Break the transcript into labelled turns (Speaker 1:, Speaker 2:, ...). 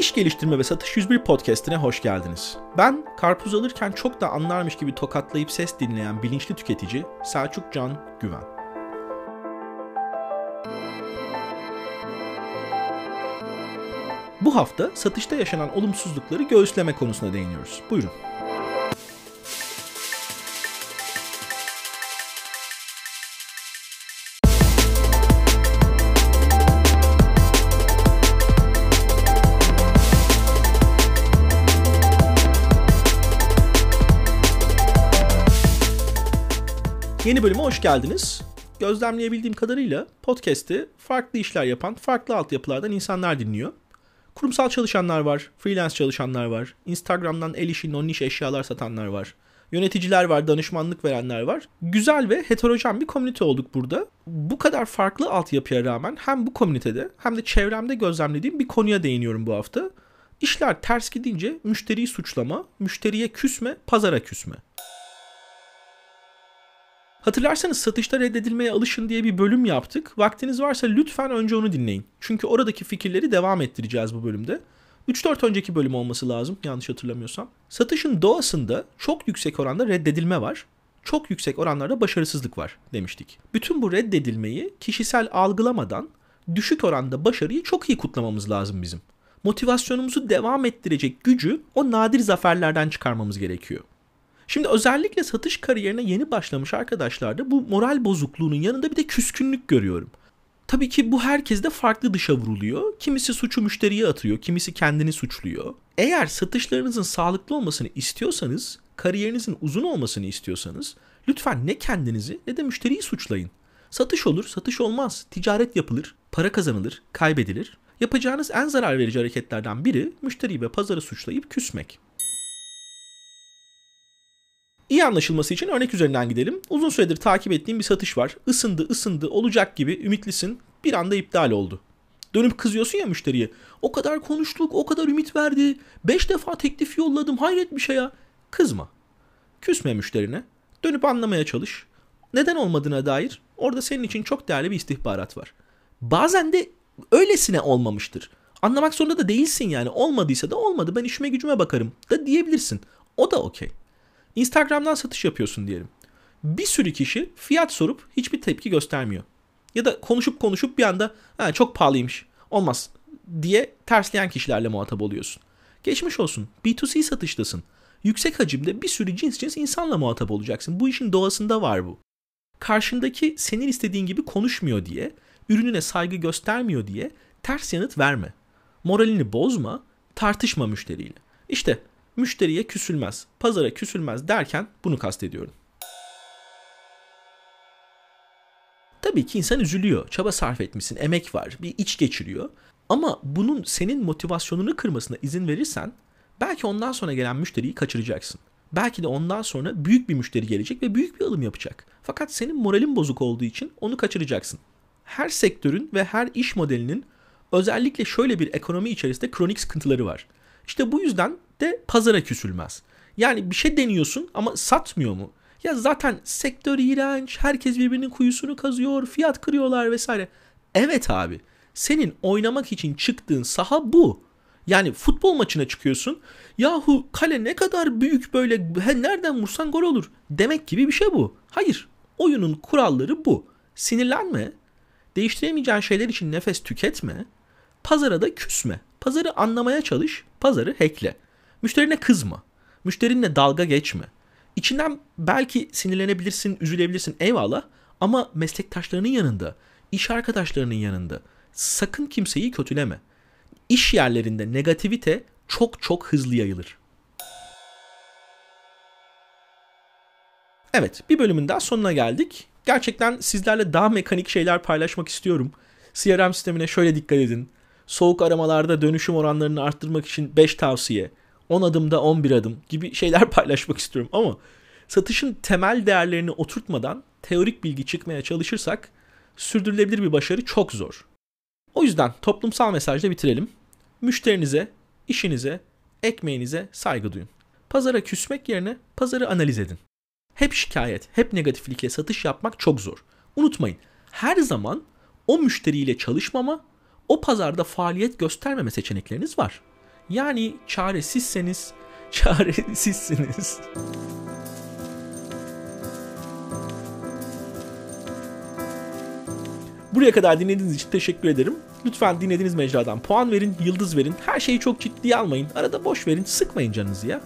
Speaker 1: İş Geliştirme ve Satış 101 podcastine hoş geldiniz. Ben karpuz alırken çok da anlarmış gibi tokatlayıp ses dinleyen bilinçli tüketici Selçuk Can Güven. Bu hafta satışta yaşanan olumsuzlukları göğüsleme konusuna değiniyoruz. Buyurun. Yeni bölüme hoş geldiniz. Gözlemleyebildiğim kadarıyla podcast'i farklı işler yapan, farklı altyapılardan insanlar dinliyor. Kurumsal çalışanlar var, freelance çalışanlar var, Instagram'dan el işi, non iş eşyalar satanlar var. Yöneticiler var, danışmanlık verenler var. Güzel ve heterojen bir komünite olduk burada. Bu kadar farklı altyapıya rağmen hem bu komünitede hem de çevremde gözlemlediğim bir konuya değiniyorum bu hafta. İşler ters gidince müşteriyi suçlama, müşteriye küsme, pazara küsme. Hatırlarsanız satışta reddedilmeye alışın diye bir bölüm yaptık. Vaktiniz varsa lütfen önce onu dinleyin. Çünkü oradaki fikirleri devam ettireceğiz bu bölümde. 3-4 önceki bölüm olması lazım yanlış hatırlamıyorsam. Satışın doğasında çok yüksek oranda reddedilme var. Çok yüksek oranlarda başarısızlık var demiştik. Bütün bu reddedilmeyi kişisel algılamadan düşük oranda başarıyı çok iyi kutlamamız lazım bizim. Motivasyonumuzu devam ettirecek gücü o nadir zaferlerden çıkarmamız gerekiyor. Şimdi özellikle satış kariyerine yeni başlamış arkadaşlarda bu moral bozukluğunun yanında bir de küskünlük görüyorum. Tabii ki bu herkeste farklı dışa vuruluyor. Kimisi suçu müşteriye atıyor, kimisi kendini suçluyor. Eğer satışlarınızın sağlıklı olmasını istiyorsanız, kariyerinizin uzun olmasını istiyorsanız lütfen ne kendinizi ne de müşteriyi suçlayın. Satış olur, satış olmaz. Ticaret yapılır, para kazanılır, kaybedilir. Yapacağınız en zarar verici hareketlerden biri müşteriyi ve pazarı suçlayıp küsmek. İyi anlaşılması için örnek üzerinden gidelim. Uzun süredir takip ettiğim bir satış var. Isındı ısındı olacak gibi ümitlisin. Bir anda iptal oldu. Dönüp kızıyorsun ya müşteriye. O kadar konuştuk, o kadar ümit verdi. Beş defa teklif yolladım, hayret bir şey ya. Kızma. Küsme müşterine. Dönüp anlamaya çalış. Neden olmadığına dair orada senin için çok değerli bir istihbarat var. Bazen de öylesine olmamıştır. Anlamak zorunda da değilsin yani. Olmadıysa da olmadı. Ben işime gücüme bakarım da diyebilirsin. O da okey. Instagram'dan satış yapıyorsun diyelim. Bir sürü kişi fiyat sorup hiçbir tepki göstermiyor. Ya da konuşup konuşup bir anda ha, çok pahalıymış olmaz diye tersleyen kişilerle muhatap oluyorsun. Geçmiş olsun B2C satıştasın. Yüksek hacimde bir sürü cins cins insanla muhatap olacaksın. Bu işin doğasında var bu. Karşındaki senin istediğin gibi konuşmuyor diye, ürününe saygı göstermiyor diye ters yanıt verme. Moralini bozma, tartışma müşteriyle. İşte müşteriye küsülmez, pazara küsülmez derken bunu kastediyorum. Tabii ki insan üzülüyor. Çaba sarf etmişsin, emek var, bir iç geçiriyor. Ama bunun senin motivasyonunu kırmasına izin verirsen belki ondan sonra gelen müşteriyi kaçıracaksın. Belki de ondan sonra büyük bir müşteri gelecek ve büyük bir alım yapacak. Fakat senin moralin bozuk olduğu için onu kaçıracaksın. Her sektörün ve her iş modelinin özellikle şöyle bir ekonomi içerisinde kronik sıkıntıları var. İşte bu yüzden de pazara küsülmez. Yani bir şey deniyorsun ama satmıyor mu? Ya zaten sektör iğrenç, herkes birbirinin kuyusunu kazıyor, fiyat kırıyorlar vesaire. Evet abi, senin oynamak için çıktığın saha bu. Yani futbol maçına çıkıyorsun. Yahu kale ne kadar büyük böyle he, nereden vursan gol olur. Demek gibi bir şey bu. Hayır. Oyunun kuralları bu. Sinirlenme. Değiştiremeyeceğin şeyler için nefes tüketme. Pazara da küsme. Pazarı anlamaya çalış. Pazarı hackle. Müşterine kızma. Müşterinle dalga geçme. İçinden belki sinirlenebilirsin, üzülebilirsin eyvallah ama meslektaşlarının yanında, iş arkadaşlarının yanında sakın kimseyi kötüleme. İş yerlerinde negativite çok çok hızlı yayılır. Evet, bir bölümün daha sonuna geldik. Gerçekten sizlerle daha mekanik şeyler paylaşmak istiyorum. CRM sistemine şöyle dikkat edin. Soğuk aramalarda dönüşüm oranlarını arttırmak için 5 tavsiye. 10 adımda 11 adım gibi şeyler paylaşmak istiyorum ama satışın temel değerlerini oturtmadan teorik bilgi çıkmaya çalışırsak sürdürülebilir bir başarı çok zor. O yüzden toplumsal mesajla bitirelim. Müşterinize, işinize, ekmeğinize saygı duyun. Pazara küsmek yerine pazarı analiz edin. Hep şikayet, hep negatiflikle satış yapmak çok zor. Unutmayın, her zaman o müşteriyle çalışmama, o pazarda faaliyet göstermeme seçenekleriniz var. Yani çaresizseniz çaresizsiniz. Buraya kadar dinlediğiniz için teşekkür ederim. Lütfen dinlediğiniz mecradan puan verin, yıldız verin. Her şeyi çok ciddiye almayın. Arada boş verin, sıkmayın canınızı ya.